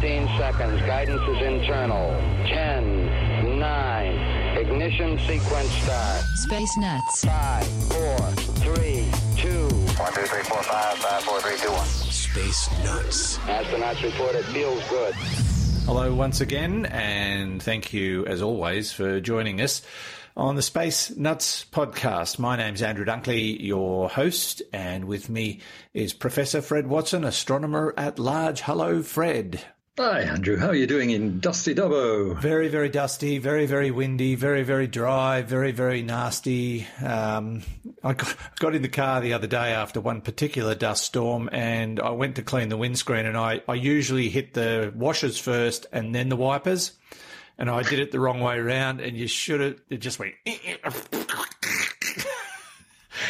15 seconds. Guidance is internal. 10, 9, ignition sequence start. Space Nuts. 5, 4, 3, 2. 1, 2, 3, 4, 5, 5, 4, 3, 2, 1. Space Nuts. Astronauts report it feels good. Hello once again, and thank you as always for joining us on the Space Nuts podcast. My name's Andrew Dunkley, your host, and with me is Professor Fred Watson, astronomer at large. Hello, Fred. Hi, Andrew. How are you doing in Dusty Dubbo? Very, very dusty, very, very windy, very, very dry, very, very nasty. Um, I got, got in the car the other day after one particular dust storm and I went to clean the windscreen and I, I usually hit the washers first and then the wipers. And I did it the wrong way around and you should have, it just went,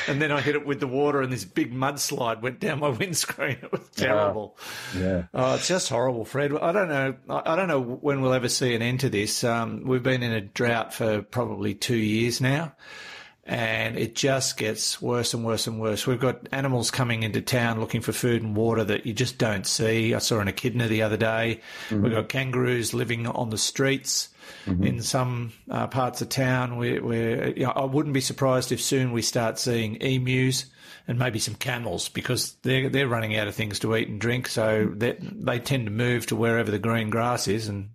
and then I hit it with the water, and this big mudslide went down my windscreen. It was terrible. Yeah. Oh, it's just horrible, Fred. I don't know. I I don't know when we'll ever see an end to this. Um, we've been in a drought for probably two years now, and it just gets worse and worse and worse. We've got animals coming into town looking for food and water that you just don't see. I saw an echidna the other day. Mm-hmm. We've got kangaroos living on the streets. Mm-hmm. In some uh, parts of town, where, where you know, I wouldn't be surprised if soon we start seeing emus and maybe some camels because they're they're running out of things to eat and drink. So mm-hmm. they they tend to move to wherever the green grass is. And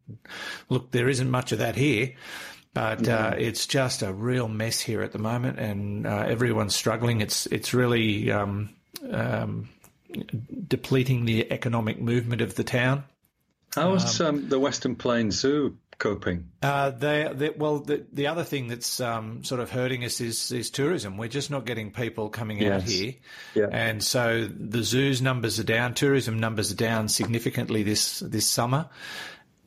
look, there isn't much of that here. But uh, it's just a real mess here at the moment, and uh, everyone's struggling. It's it's really um, um, depleting the economic movement of the town. How's um, the Western Plains Zoo coping? Uh, they, they, well, the, the other thing that's um, sort of hurting us is, is tourism. We're just not getting people coming out here. Yeah. And so the zoos numbers are down, tourism numbers are down significantly this, this summer.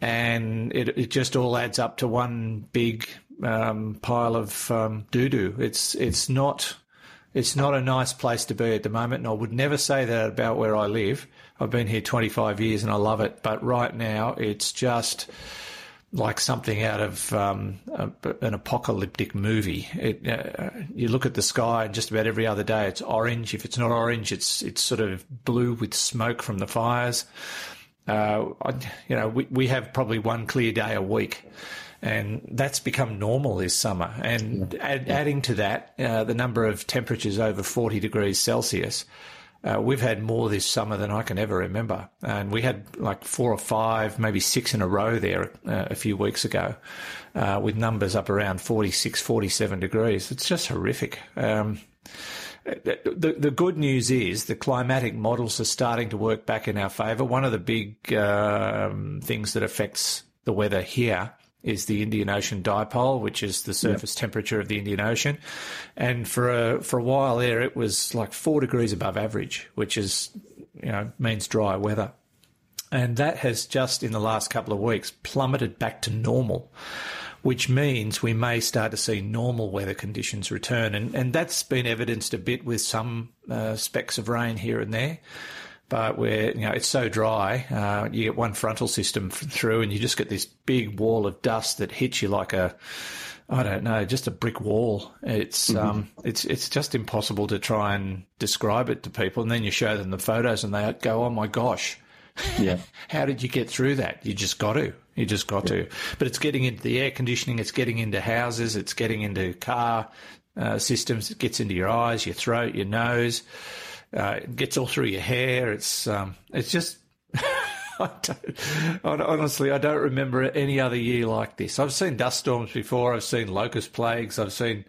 And it, it just all adds up to one big um, pile of um, doo doo. It's, it's not. It's not a nice place to be at the moment, and I would never say that about where I live. I've been here 25 years and I love it, but right now it's just like something out of um, a, an apocalyptic movie. It, uh, you look at the sky, and just about every other day it's orange. If it's not orange, it's it's sort of blue with smoke from the fires. Uh, I, you know, we, we have probably one clear day a week, and that's become normal this summer. And add, adding to that, uh, the number of temperatures over 40 degrees Celsius. Uh, we've had more this summer than I can ever remember. And we had like four or five, maybe six in a row there uh, a few weeks ago, uh, with numbers up around 46, 47 degrees. It's just horrific. Um, the, the good news is the climatic models are starting to work back in our favour. One of the big um, things that affects the weather here is the Indian Ocean dipole, which is the surface temperature of the Indian Ocean. And for a, for a while there, it was like four degrees above average, which is, you know, means dry weather. And that has just in the last couple of weeks plummeted back to normal, which means we may start to see normal weather conditions return. And, and that's been evidenced a bit with some uh, specks of rain here and there. But where you know it's so dry, uh, you get one frontal system through, and you just get this big wall of dust that hits you like a, I don't know, just a brick wall. It's um, it's it's just impossible to try and describe it to people. And then you show them the photos, and they go, "Oh my gosh, Yeah. how did you get through that? You just got to. You just got to. But it's getting into the air conditioning. It's getting into houses. It's getting into car uh, systems. It gets into your eyes, your throat, your nose. Uh, it gets all through your hair. It's um, it's just. I don't, honestly, I don't remember any other year like this. I've seen dust storms before. I've seen locust plagues. I've seen,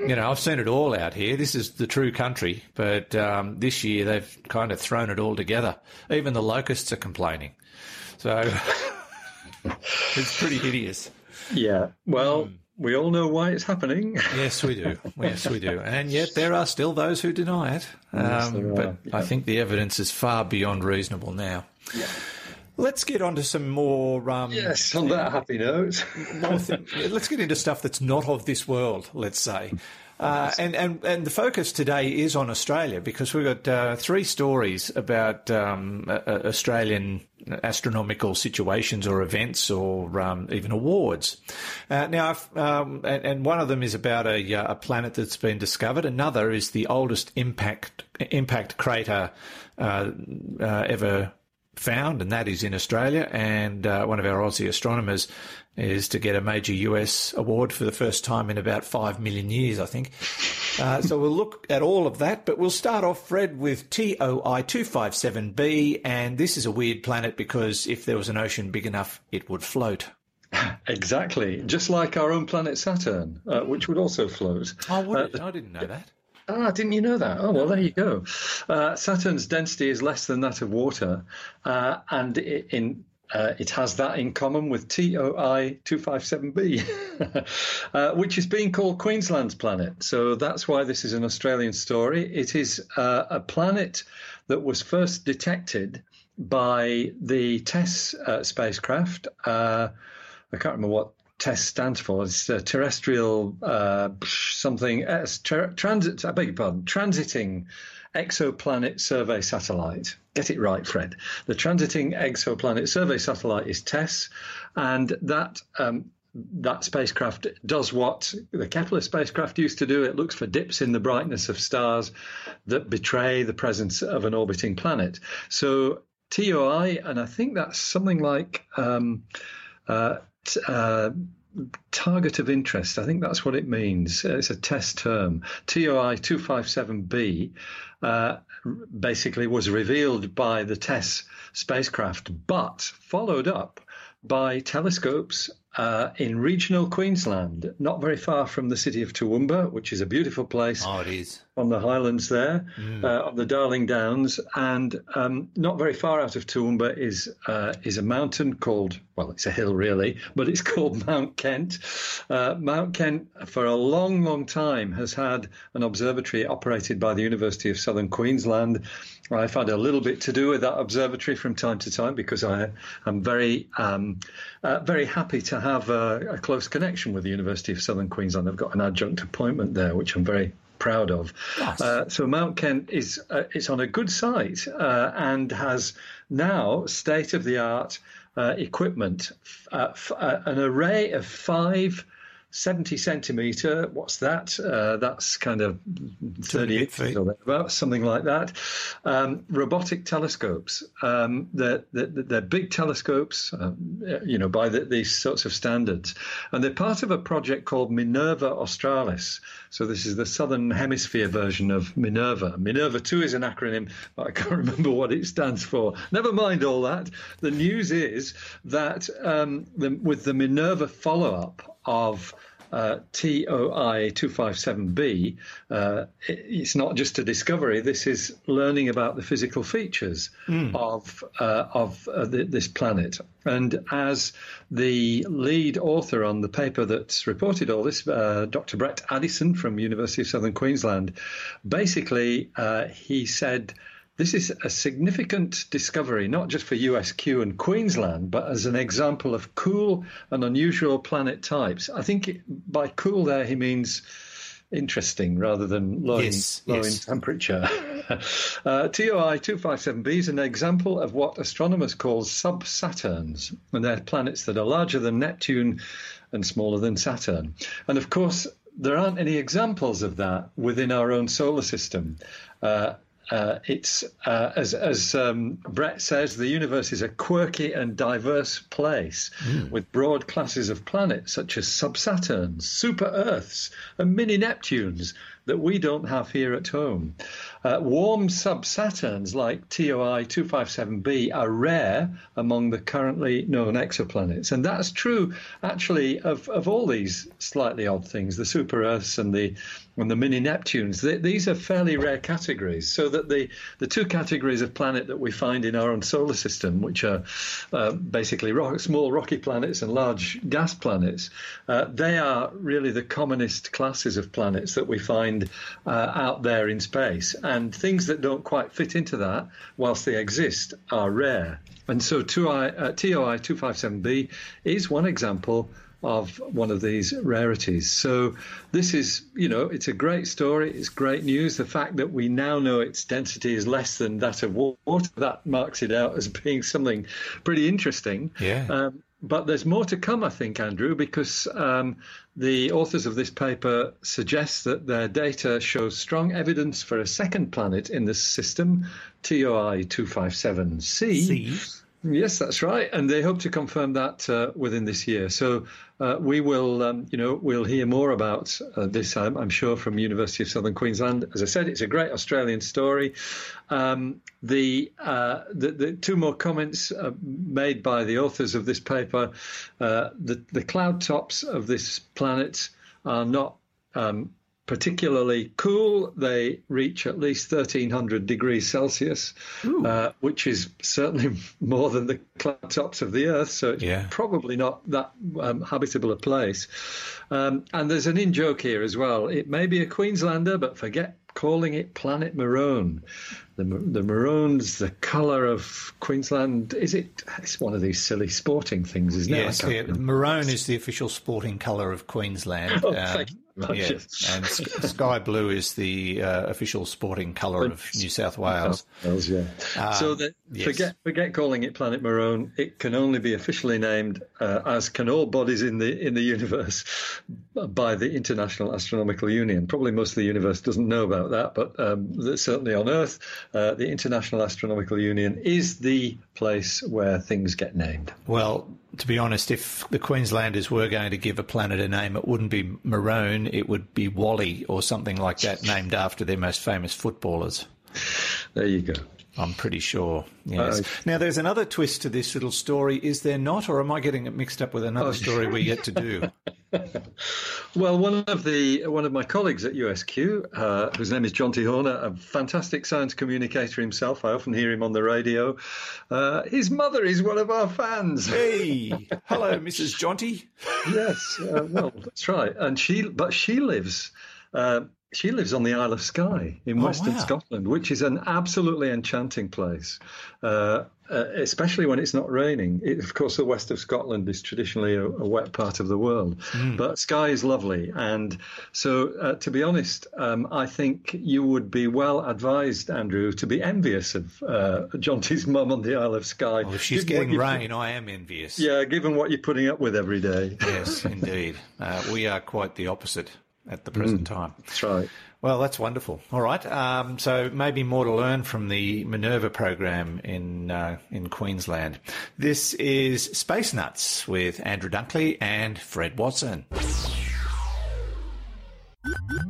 you know, I've seen it all out here. This is the true country. But um, this year they've kind of thrown it all together. Even the locusts are complaining. So it's pretty hideous. Yeah. Well, we all know why it's happening. Yes, we do. Yes, we do. And yet there are still those who deny it. Yes, Um, but are, I think the evidence is far beyond reasonable now. Let's get on to some more. Um, yes. On that happy note. let's get into stuff that's not of this world. Let's say. Uh, and, and, and the focus today is on Australia because we've got uh, three stories about um, uh, Australian astronomical situations or events or um, even awards. Uh, now, if, um, and, and one of them is about a, uh, a planet that's been discovered. Another is the oldest impact impact crater uh, uh, ever found, and that is in Australia. And uh, one of our Aussie astronomers is to get a major US award for the first time in about five million years, I think. Uh, so we'll look at all of that, but we'll start off, Fred, with TOI 257b. And this is a weird planet because if there was an ocean big enough, it would float. Exactly, just like our own planet Saturn, uh, which would also float. Oh, would uh, I didn't know that. Ah, didn't you know that? Oh, well, there you go. Uh, Saturn's density is less than that of water, uh, and in uh, it has that in common with TOI 257b, uh, which is being called Queensland's planet. So that's why this is an Australian story. It is uh, a planet that was first detected by the TESS uh, spacecraft. I can't remember what TESS stands for. It's a terrestrial uh, something uh, transit. I beg your pardon. Transiting exoplanet survey satellite. Get it right, Fred. The transiting exoplanet survey satellite is TESS, and that. Um, that spacecraft does what the Kepler spacecraft used to do. It looks for dips in the brightness of stars that betray the presence of an orbiting planet. So TOI, and I think that's something like um, uh, uh, target of interest. I think that's what it means. It's a TESS term. TOI 257b uh, basically was revealed by the TESS spacecraft, but followed up by telescopes uh, in regional Queensland, not very far from the city of Toowoomba, which is a beautiful place. Oh, it is. On the highlands there, mm. uh, on the Darling Downs. And um, not very far out of Toowoomba is, uh, is a mountain called, well, it's a hill really, but it's called Mount Kent. Uh, Mount Kent, for a long, long time, has had an observatory operated by the University of Southern Queensland. I've had a little bit to do with that observatory from time to time because I am very, um, uh, very happy to have a, a, close connection with the University of Southern Queensland. I've got an adjunct appointment there, which I'm very proud of. Yes. Uh, so Mount Kent is uh, it's on a good site uh, and has now state of the art uh, equipment, uh, f- uh, an array of five 70 centimeter. What's that? Uh, that's kind of 38 feet or thereabouts, something like that. Um, robotic telescopes. Um, they're, they're, they're, big telescopes, um, you know, by the, these sorts of standards. And they're part of a project called Minerva Australis. So this is the Southern Hemisphere version of Minerva. Minerva 2 is an acronym, but I can't remember what it stands for. Never mind all that. The news is that um, the, with the Minerva follow up, of uh, TOI 257b, uh, it's not just a discovery. This is learning about the physical features mm. of uh, of uh, the, this planet. And as the lead author on the paper that's reported all this, uh, Dr. Brett Addison from University of Southern Queensland, basically uh, he said this is a significant discovery, not just for USQ and Queensland, but as an example of cool and unusual planet types. I think by cool there he means interesting rather than low, yes, in, low yes. in temperature. uh, TOI 257b is an example of what astronomers call sub-Saturns, and they're planets that are larger than Neptune and smaller than Saturn. And of course, there aren't any examples of that within our own solar system. Uh, uh, it's uh, as as um, Brett says, the universe is a quirky and diverse place mm. with broad classes of planets such as sub-Saturns, super Earths, and mini Neptunes that we don't have here at home. Uh, warm sub-Saturns like TOI 257b are rare among the currently known exoplanets. And that's true, actually, of, of all these slightly odd things, the super Earths and the and the mini Neptunes. They, these are fairly rare categories. So that the, the two categories of planet that we find in our own solar system, which are uh, basically rock, small rocky planets and large gas planets, uh, they are really the commonest classes of planets that we find uh, out there in space. And things that don't quite fit into that, whilst they exist, are rare. And so TOI, TOI 257b is one example of one of these rarities. So this is, you know, it's a great story. It's great news. The fact that we now know its density is less than that of water, that marks it out as being something pretty interesting. Yeah. Um, but there's more to come, I think, Andrew, because um, the authors of this paper suggest that their data shows strong evidence for a second planet in the system, TOI 257c. Yes, that's right, and they hope to confirm that uh, within this year. So uh, we will, um, you know, we'll hear more about uh, this. I'm, I'm, sure from University of Southern Queensland. As I said, it's a great Australian story. Um, the, uh, the, the two more comments uh, made by the authors of this paper: uh, the the cloud tops of this planet are not um, particularly cool. They reach at least 1300 degrees Celsius, uh, which is certainly more than the cloud tops of the Earth. So it's Yeah. probably not that um, habitable a place. Um, and there's an in joke here as well. It may be a Queenslander, but forget calling it Planet Maroon. The, the maroon's the colour of Queensland. Is it? It's one of these silly sporting things, isn't it? Yes, yeah, maroon is the official sporting colour of Queensland. Oh, thank you yeah, and sky blue is the uh, official sporting colour of New South Wales. Wales, yeah. so that, yes. forget forget calling it Planet Maroon. It can only be officially named, uh, as can all bodies in the in the universe, by the International Astronomical Union. Probably most of the universe doesn't know about that, but um, certainly on Earth, uh, the International Astronomical Union is the place where things get named. Well, to be honest, if the Queenslanders were going to give a planet a name, it wouldn't be Maroon, it would be Wally or something like that, named after their most famous footballers. There you go. I'm pretty sure. Yes. Uh, now, there's another twist to this little story, is there not? Or am I getting it mixed up with Oh, another story we yet to do? Well, one of the one of my colleagues at USQ, uh, whose name is Jonti Horner, a fantastic science communicator himself. I often hear him on the radio. Uh, his mother is one of our fans. Hey, hello, Mrs. Jonti. yes, uh, well, that's right. And she, but she lives. She lives on the Isle of Skye in Oh, Western wow. Scotland, which is an absolutely enchanting place, uh, uh, especially when it's not raining. It, of course, the west of Scotland is traditionally a, a wet part of the world, Hmm. but Skye is lovely. And so, uh, to be honest, um, I think you would be well advised, Andrew, to be envious of uh, Jonti's mum on the Isle of Skye. Well, if she's Given getting rain, I am envious. Yeah, given what you're putting up with every day. Yes, indeed. Uh, we are quite the opposite at the present time. That's right. Well, that's wonderful. All right. Um, so maybe more to learn from the Minerva program in uh, in Queensland. This is Space Nuts with Andrew Dunkley and Fred Watson. Zero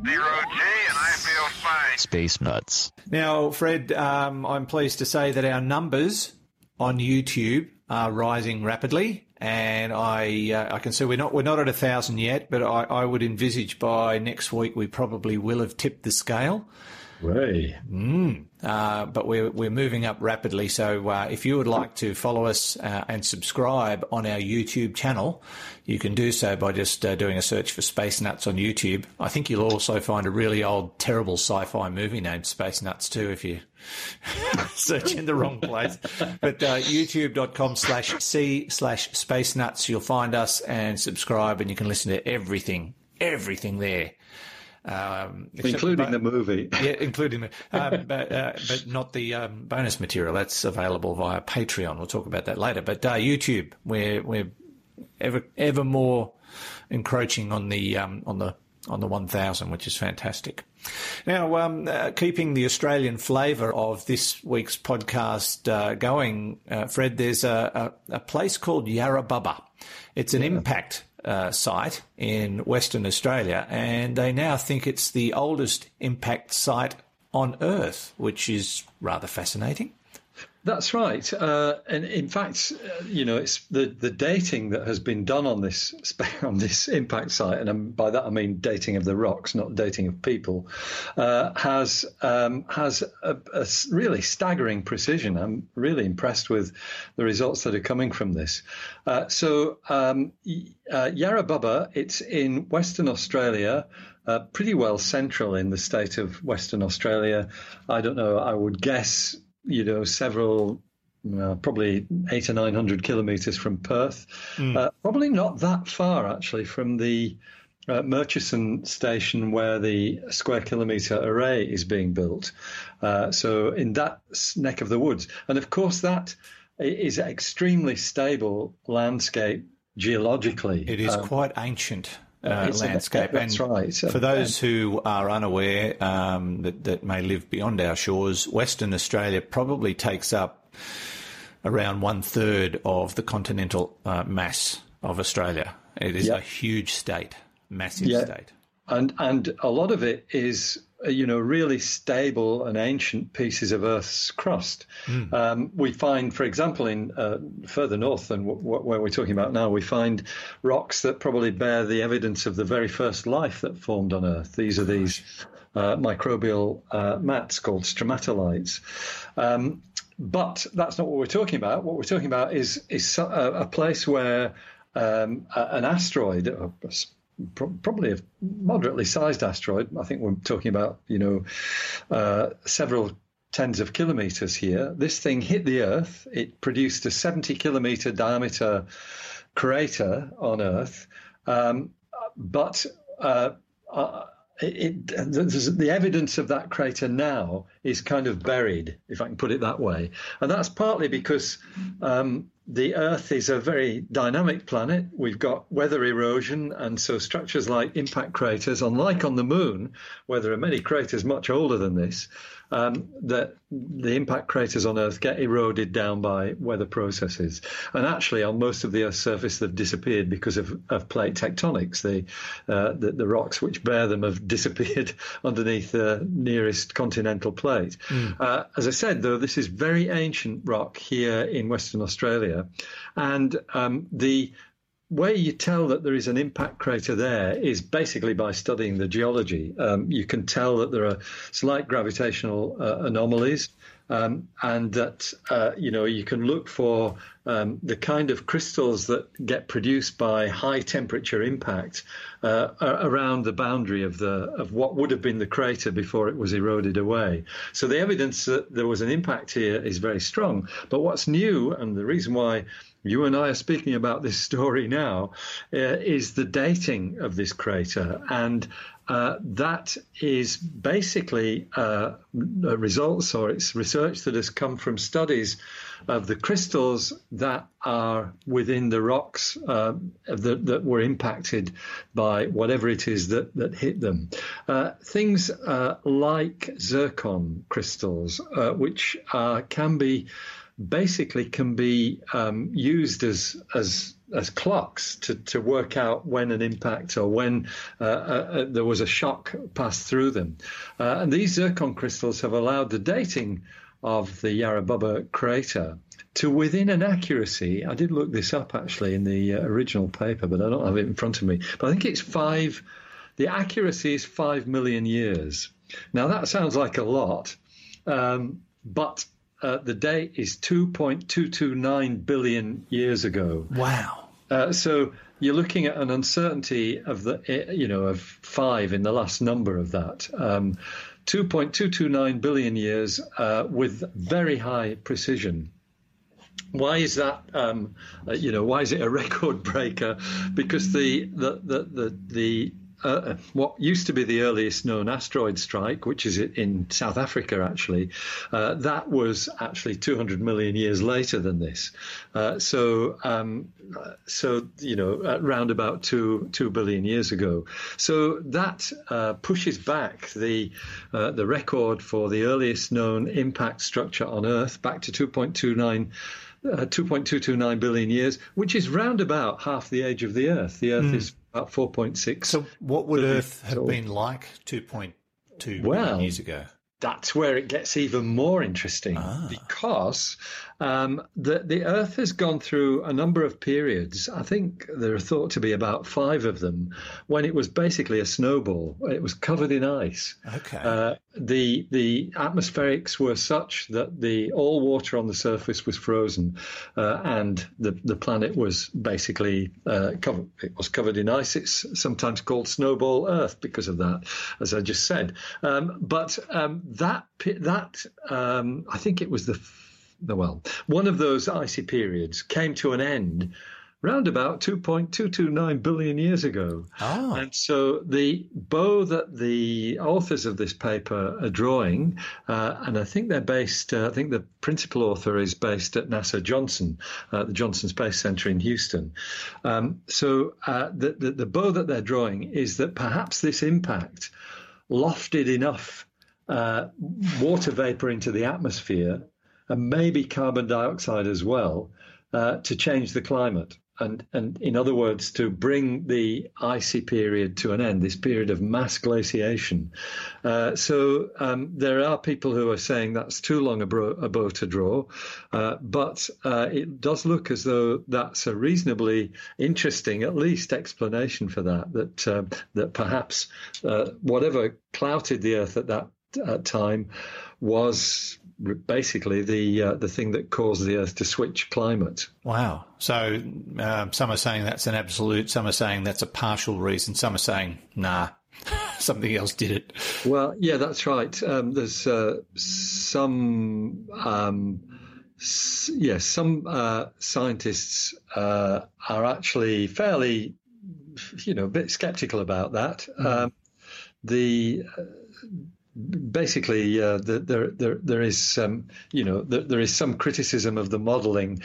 G, and I feel fine. Space Nuts. Now, Fred, um, I'm pleased to say that our numbers on YouTube are rising rapidly, and I uh, I can see we're not we're not at a thousand yet, but I, I would envisage by next week we probably will have tipped the scale. Way. Uh, but we're we're moving up rapidly. So uh, if you would like to follow us uh, and subscribe on our YouTube channel, you can do so by just uh, doing a search for Space Nuts on YouTube. I think you'll also find a really old, terrible sci-fi movie named Space Nuts too if you search in the wrong place. But uh, YouTube.com slash C slash Space Nuts, you'll find us and subscribe, and you can listen to everything, everything there. Um, Including the the movie. yeah, including the, um, but, uh, but not the um, bonus material. That's available via Patreon. We'll talk about that later. But uh, YouTube, we're we're ever ever more encroaching on the um, on the on the 1000, which is fantastic. Now, um, uh, keeping the Australian flavour of this week's podcast uh, going, uh, Fred, there's a, a, a place called Yarrabubba. It's an impact uh, site in Western Australia, and they now think it's the oldest impact site on Earth, which is rather fascinating. That's right. Uh, and in fact, uh, you know, it's the, the dating that has been done on this on this impact site, and um, by that I mean dating of the rocks, not dating of people, uh, has um, has a, a really staggering precision. I'm really impressed with the results that are coming from this. Uh, so, um, uh, Yarrabubba, it's in Western Australia. Uh, pretty well central in the state of Western Australia. I don't know. I would guess you know, several, uh, probably eight or nine hundred kilometres from Perth. Uh, probably not that far, actually, from the uh, Murchison station where the square kilometre array is being built. Uh, so, in that neck of the woods. And of course, that. is an extremely stable landscape geologically. It is Um, quite ancient. Uh, landscape, that's and right. for those who are unaware um, that, that may live beyond our shores, Western Australia probably takes up around one third of the continental uh, mass of Australia. It is Yeah. a huge state, massive Yeah. state. and and a lot of it is you know really stable and ancient pieces of Earth's crust. Um, we find, for example, in uh, further north than w- w- where we're talking about now, we find rocks that probably bear the evidence of the very first life that formed on Earth. These are these uh, microbial uh, mats called stromatolites. Um, but that's not what we're talking about. What we're talking about is is a, a place where um, an asteroid, a- pro- probably a moderately sized asteroid. I think we're talking about you know uh, several tens of kilometers here. This thing hit the Earth. It produced a 70 kilometer diameter crater on Earth, um, but uh, uh, it, it, the evidence of that crater now is kind of buried, if I can put it that way, and that's partly because um, the Earth is a very dynamic planet. We've got weather erosion, and so structures like impact craters, unlike on the Moon, where there are many craters much older than this, um, that the impact craters on Earth get eroded down by weather processes. And actually, on most of the Earth's surface, they've disappeared because of, of plate tectonics. The, uh, the the rocks which bear them have disappeared underneath the nearest continental plate. Uh, as I said, though, this is very ancient rock here in Western Australia, and um, the way you tell that there is an impact crater there is basically by studying the geology. Um, you can tell that there are slight gravitational uh, anomalies. Um, and that uh, you know you can look for um, the kind of crystals that get produced by high temperature impact uh, around the boundary of the of what would have been the crater before it was eroded away. So the evidence that there was an impact here is very strong. But what's new, and the reason why you and I are speaking about this story now, uh, is the dating of this crater. And uh, that is basically uh, results or it's research that has come from studies of the crystals that are within the rocks uh, that, that were impacted by whatever it is that, that hit them. Uh, things uh, like zircon crystals, which can be basically can be um, used as as as clocks to, to work out when an impact or when uh, uh, there was a shock passed through them. Uh, and these zircon crystals have allowed the dating of the Yarrabubba crater to within an accuracy. I did look this up actually in the uh, original paper, but I don't have it in front of me. But I think it's five. The accuracy is five million years. Now that sounds like a lot, um, but uh, the date is 2.229 billion years ago. Wow. Uh, so you're looking at an uncertainty of the, eh, you know, of five in the last number of that. Um, 2.229 billion years uh, with very high precision. Why is that? Um, uh, you know, why is it a record breaker? Because the the the the, the uh, what used to be the earliest known asteroid strike, which is in South Africa, actually, uh, that was actually 200 million years later than this. Uh, so, um, so you know, around about two two billion years ago. So that uh, pushes back the uh, the record for the earliest known impact structure on Earth back to 2.29. Uh, 2.229 billion years, which is round about half the age of the Earth. The Earth is about 4.6. So, what would Earth have been like 2.2 billion Well, years ago? that's where it gets even more interesting ah. because um, the the Earth has gone through a number of periods. I think there are thought to be about five of them when it was basically a snowball. It was covered in ice. Okay. Uh, the the atmospherics were such that the all water on the surface was frozen, uh, and the the planet was basically uh, covered. It was covered in ice. It's sometimes called snowball Earth because of that, as I just said. Um, but um, that that um, I think it was the well one of those icy periods came to an end round about 2.229 billion years ago. Oh. And so the bow that the authors of this paper are drawing, uh, and I think they're based, uh, I think the principal author is based at NASA Johnson, uh, the Johnson Space Center in Houston. Um, so uh, the, the, the bow that they're drawing is that perhaps this impact lofted enough uh, water vapor into the atmosphere and maybe carbon dioxide as well uh, to change the climate. And, and in other words, to bring the icy period to an end, this period of mass glaciation. Uh, so um, there are people who are saying that's too long a, bro- a bow to draw, uh, but uh, it does look as though that's a reasonably interesting, at least, explanation for that. That uh, that perhaps uh, whatever clouted the Earth at that uh, time was basically the uh, the thing that caused the Earth to switch climate. Wow. So uh, some are saying that's an absolute, some are saying that's a partial reason, some are saying, nah, something else did it. Well, yeah, that's right. Um, there's uh, some. Um, s- yes, some uh, scientists uh, are actually fairly, you know, a bit skeptical about that. Um, the uh, basically uh, the, there there there is some you know there, there is some criticism of the modelling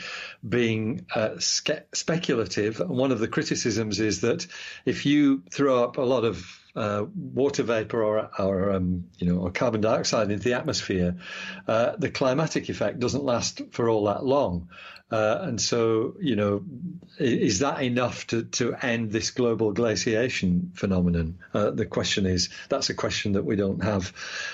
being uh, speculative. One of the criticisms is that if you throw up a lot of uh, water vapor or, or um, you know or carbon dioxide into the atmosphere, uh, the climatic effect doesn't last for all that long. Uh, and so, you know, is that enough to, to end this global glaciation phenomenon? Uh, the question is, that's a question that we don't have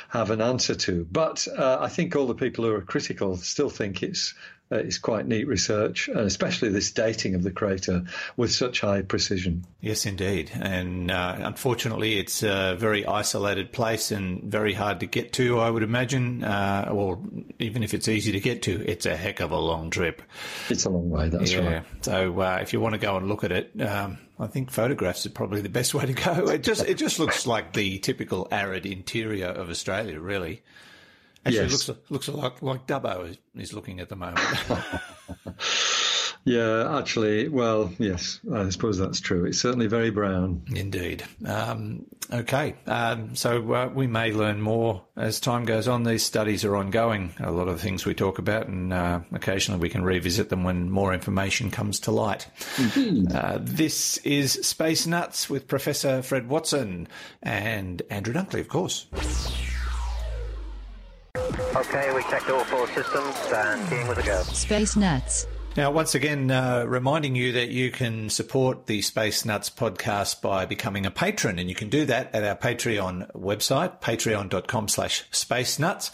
have an answer to. But uh, I think all the people who are critical still think it's uh, it's quite neat research, and especially this dating of the crater with such high precision. Yes, indeed. And uh, unfortunately, it's a very isolated place and very hard to get to, I would imagine. Uh, or even if it's easy to get to, it's a heck of a long trip. It's a long way, that's yeah. right. So uh, if you want to go and look at it, um, I think photographs are probably the best way to go. It just it just looks like the typical arid interior of Australia, really. Actually, Yes. it looks looks a lot like Dubbo is, looking at the moment. Yeah, actually, well, yes, I suppose that's true. It's certainly very brown. Indeed. Um, okay. Um, so uh, we may learn more as time goes on. These studies are ongoing. A lot of the things we talk about, and uh, occasionally we can revisit them when more information comes to light. Uh, this is Space Nuts with Professor Fred Watson and Andrew Dunkley, of course. Okay, we checked all four systems and keying was a go. Space Nuts. Now, once again, uh, reminding you that you can support the Space Nuts podcast by becoming a patron, and you can do that at our Patreon website, patreon.com slash space nuts.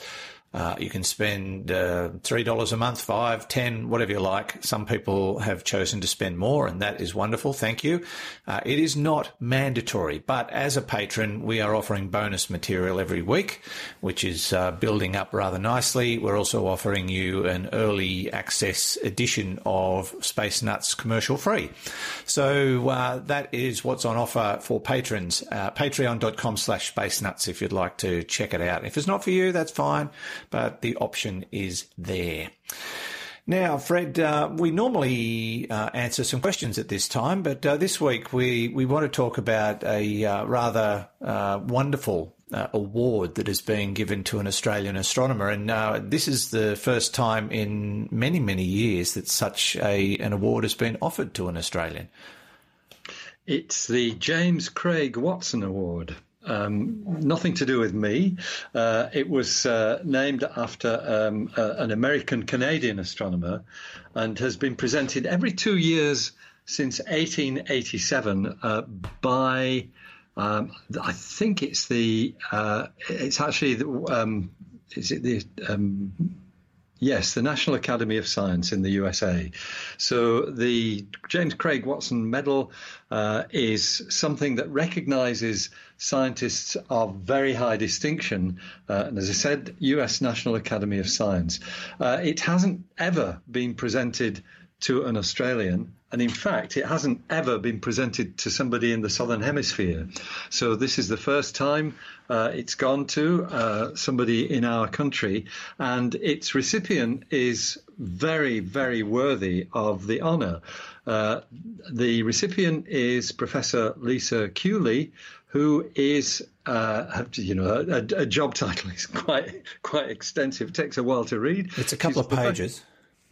Uh, you can spend uh, $3 a month, five, ten, whatever you like. Some people have chosen to spend more, and that is wonderful. Thank you. Uh, it is not mandatory, but as a patron, we are offering bonus material every week, which is uh, building up rather nicely. We're also offering you an early access edition of Space Nuts commercial free. So uh, that is what's on offer for patrons. Patreon.com slash Space Nuts if you'd like to check it out. If it's not for you, that's fine, but the option is there. Now, Fred, uh, we normally uh, answer some questions at this time, but uh, this week we, we want to talk about a uh, rather uh, wonderful uh, award that is being given to an Australian astronomer, and this is the first time in many many years that such a an award has been offered to an Australian. It's the James Craig Watson Award. Um, nothing to do with me. Uh, it was uh, named after um, an American Canadian astronomer and has been presented every two years since 1887 uh, by, um, I think it's the, uh, it's actually, the, um, is it the, um, Yes, the National Academy of Science in the USA. So the James Craig Watson Medal uh, is something that recognizes scientists of very high distinction. Uh, and as I said, US National Academy of Science. Uh, it hasn't ever been presented to an Australian. And in fact, it hasn't ever been presented to somebody in the Southern Hemisphere. So this is the first time uh, it's gone to uh, somebody in our country. And its recipient is very, very worthy of the honour. Uh, the recipient is Professor Lisa Kewley, who is, uh, you know, a, a, job title is quite quite extensive. It takes a while to read. It's a couple She's of pages.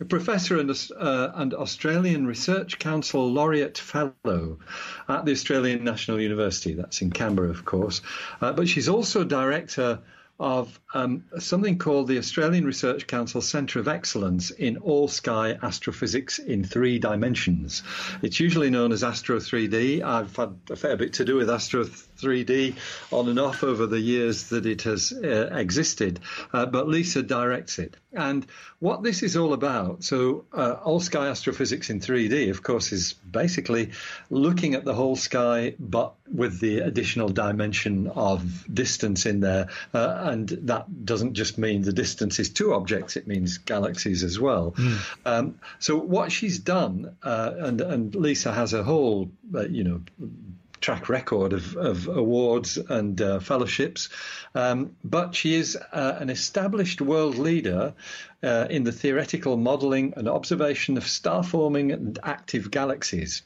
Professor and, uh, and Australian Research Council Laureate Fellow at the Australian National University. That's in Canberra, of course. Uh, but she's also director of um, something called the Australian Research Council Centre of Excellence in All Sky Astrophysics in Three Dimensions. It's usually known as Astro 3D. I've had a fair bit to do with Astro 3D on and off over the years that it has uh, existed, uh, but Lisa directs it. And what this is all about, so uh, All Sky Astrophysics in 3D, of course, is basically looking at the whole sky, but with the additional dimension of distance in there. Uh, and that doesn't just mean the distance is two objects, it means galaxies as well. Mm. Um, so what she's done, uh, and, and Lisa has a whole, uh, you know, track record of, of awards and uh, fellowships, um, but she is uh, an established world leader uh, in the theoretical modelling and observation of star forming and active galaxies.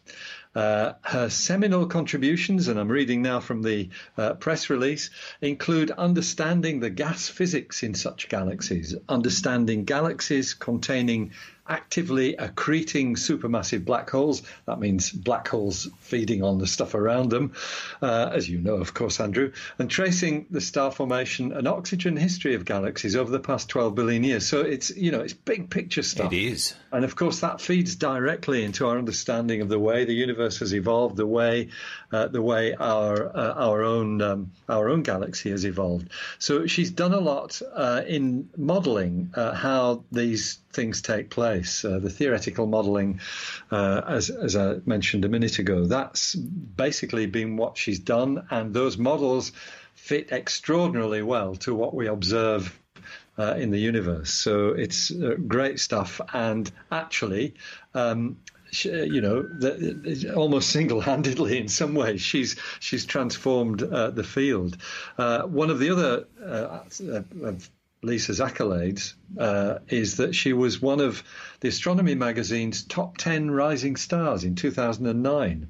Uh, her seminal contributions, and I'm reading now from the uh, press release, include understanding the gas physics in such galaxies, understanding galaxies containing actively accreting supermassive black holes. That means black holes feeding on the stuff around them, uh, as you know, of course, Andrew, and tracing the star formation and oxygen history of galaxies over the past 12 billion years. So it's, you know, it's big picture stuff. It is. And of course, that feeds directly into our understanding of the way the universe has evolved, the way, uh, the way our uh, our own um, our own galaxy has evolved. So she's done a lot uh, in modelling uh, how these things take place. Uh, the theoretical modelling, uh, as, as I mentioned a minute ago, that's basically been what she's done, and those models fit extraordinarily well to what we observe uh, in the universe. So it's uh, great stuff. And actually, um, you know, the, almost single-handedly in some ways, she's she's transformed uh, the field. Uh, one of the other uh, Lisa's accolades uh, is that she was one of the Astronomy magazine's top 10 rising stars in 2009.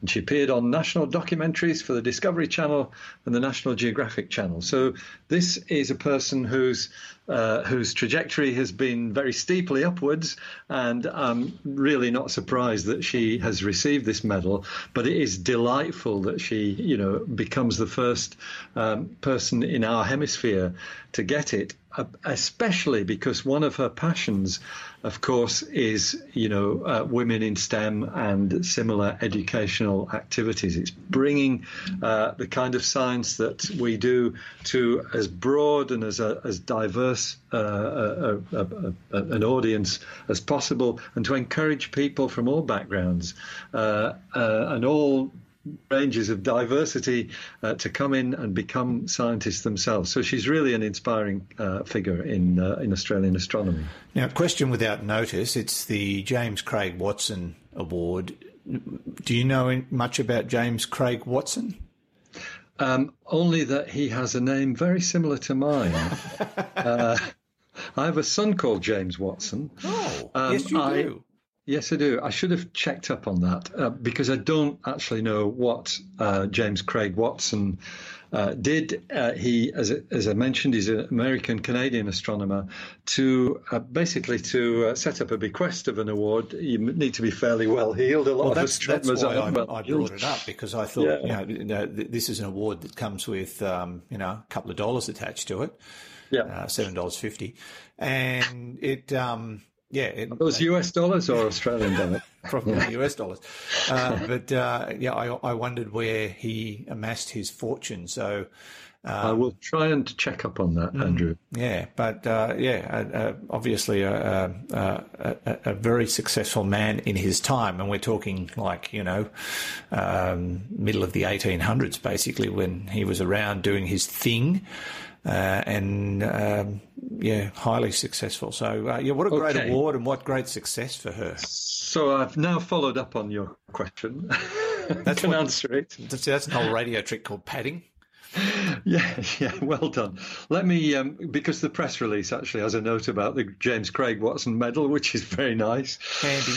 And she appeared on national documentaries for the Discovery Channel and the National Geographic Channel. So this is a person whose uh, whose trajectory has been very steeply upwards, and I'm really not surprised that she has received this medal. But it is delightful that she, you know, becomes the first um, person in our hemisphere to get it, especially because one of her passions of course, is you know uh, women in STEM and similar educational activities. It's bringing uh, the kind of science that we do to as broad and as a, as diverse uh, a, a, an audience as possible, and to encourage people from all backgrounds uh, uh, and all ranges of diversity uh, to come in and become scientists themselves. So she's really an inspiring uh, figure in uh, in Australian astronomy. Now, question without notice: It's the James Craig Watson Award. Do you know much about James Craig Watson? Um, only that he has a name very similar to mine. Uh, I have a son called James Watson. Oh, um, yes, you I, do. Yes, I do. I should have checked up on that uh, because I don't actually know what uh, James Craig Watson uh, did. Uh, he, as, as I mentioned, he's an American Canadian astronomer. To uh, basically to uh, set up a bequest of an award, you need to be fairly well heeled. A lot well, of that's, astronomers that's why I, I brought it up because I thought yeah. you, know, this is an award that comes with um, you know a couple of dollars attached to it. Yeah, seven dollars fifty, and it. Um, yeah, it, those US dollars or Australian dollars? Probably yeah. US dollars. Uh, but uh, yeah, I, I, wondered where he amassed his fortune. So um, I will try and check up on that, mm, Andrew. Yeah, but uh, yeah, uh, uh, obviously a, a, a, a, very successful man in his time, and we're talking like you know, um, middle of the 1800s, basically, when he was around doing his thing. Uh, and um, yeah, highly successful. So uh, yeah, what a great Okay. award and what great success for her. So I've now followed up on your question. That's Can what- answer it. That's, that's an old radio trick called padding. Yeah, yeah, well done. Let me, um, because the press release actually has a note about the James Craig Watson Medal, which is very nice. Handy.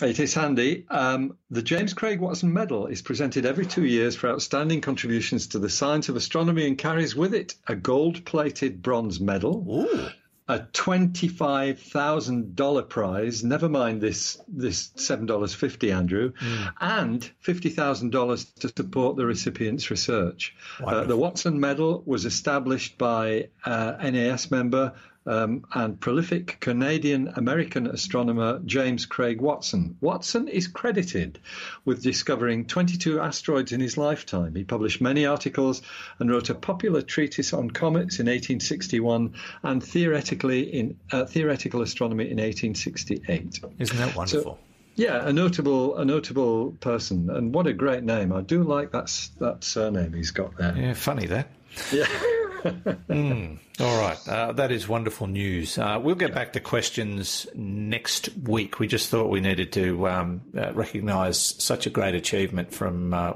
It is handy. Um, the James Craig Watson Medal is presented every two years for outstanding contributions to the science of astronomy and carries with it a gold plated bronze medal, Ooh. a $25,000 prize, never mind this, this $7.50, Andrew, and $50,000 to support the recipient's research. Uh, the Watson Medal was established by uh, NAS member um, and prolific Canadian American astronomer James Craig Watson. Watson is credited with discovering 22 asteroids in his lifetime. He published many articles and wrote a popular treatise on comets in 1861 and theoretically in uh, theoretical astronomy in 1868. Isn't that wonderful? Yeah, a notable a notable person, and what a great name! I do like that that surname he's got there. yeah, funny that. Yeah. All right, uh, that is wonderful news. Uh, we'll get back to questions next week. We just thought we needed to um, uh, recognise such a great achievement from uh,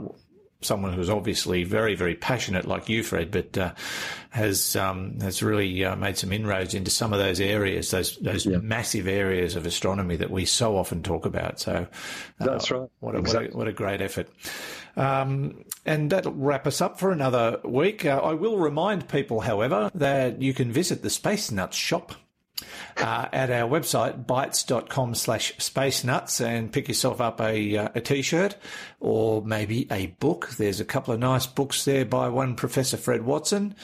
someone who's obviously very, very passionate like you, Fred, but uh, has um, has really uh, made some inroads into some of those areas, those those massive areas of astronomy that we so often talk about. So uh, That's right. What a, Exactly. what a, what a great effort. Um, and that'll wrap us up for another week. Uh, I will remind people, however, that you can visit the Space Nuts shop uh, at our website, bitesz.com slash space nuts, and pick yourself up a, uh, a t-shirt or maybe a book. There's a couple of nice books there by one Professor Fred Watson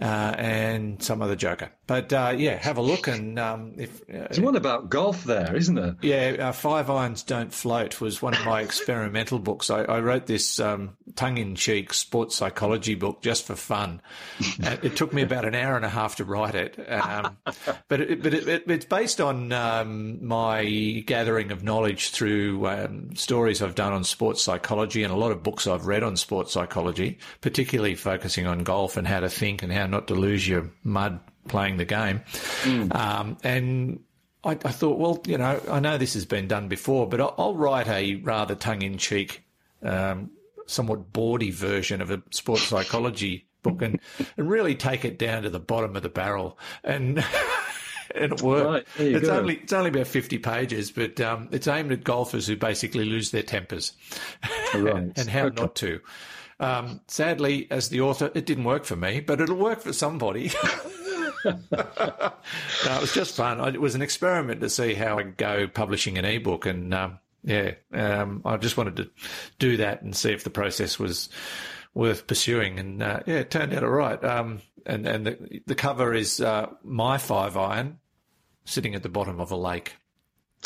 uh, and some other joker. But uh, yeah, have a look and um, if uh, There's one about golf there, isn't there? yeah, uh, Five Irons Don't Float was one of my experimental books. I, I wrote this um, tongue-in-cheek sports psychology book just for fun. Uh, it took me about an hour and a half to write it, um, but it, but it, it, it's based on um, my gathering of knowledge through um, stories I've done on sports psychology and a lot of books I've read on sports psychology, particularly focusing on golf and how to think and how not to lose your mud playing the game. Um, and I, I thought, well, you know, I know this has been done before, but I'll, I'll write a rather tongue-in-cheek, um, somewhat bawdy version of a sports psychology book and, and really take it down to the bottom of the barrel. And and it worked. Right, it's go. only it's only about fifty pages, but um, it's aimed at golfers who basically lose their tempers Right. and how Okay. not to. Um, sadly, as the author, it didn't work for me, but it'll work for somebody. no, it was just fun. It was an experiment to see how I go publishing an ebook, and um, yeah, um, I just wanted to do that and see if the process was worth pursuing. And uh, yeah, it turned out all right. Um, and and the, the cover is uh, my five iron sitting at the bottom of a lake.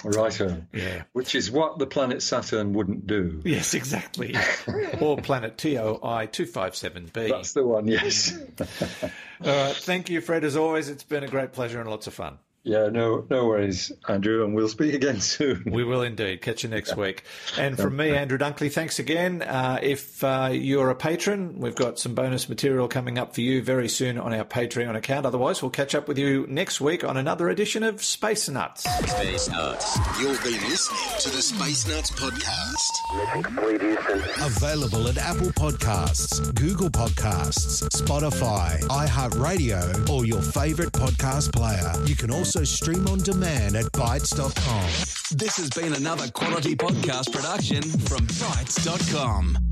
Righto. Yeah. Which is what the planet Saturn wouldn't do. Yes, exactly. or planet TOI two five seven B. That's the one, yes. All right. Thank you, Fred. As always, it's been a great pleasure and lots of fun. Yeah, no no worries, Andrew, and we'll speak again soon. We will indeed. Catch you next week. And from me, Andrew Dunkley, thanks again. Uh, if uh, you're a patron, we've got some bonus material coming up for you very soon on our Patreon account. Otherwise, we'll catch up with you next week on another edition of Space Nuts. Space Nuts. You've been listening to the Space Nuts podcast. Mission complete, Houston. Available at Apple Podcasts, Google Podcasts, Spotify, iHeartRadio, or your favorite podcast player. You can also stream on demand at bitesz.com. This has been another quality podcast production from bitesz.com.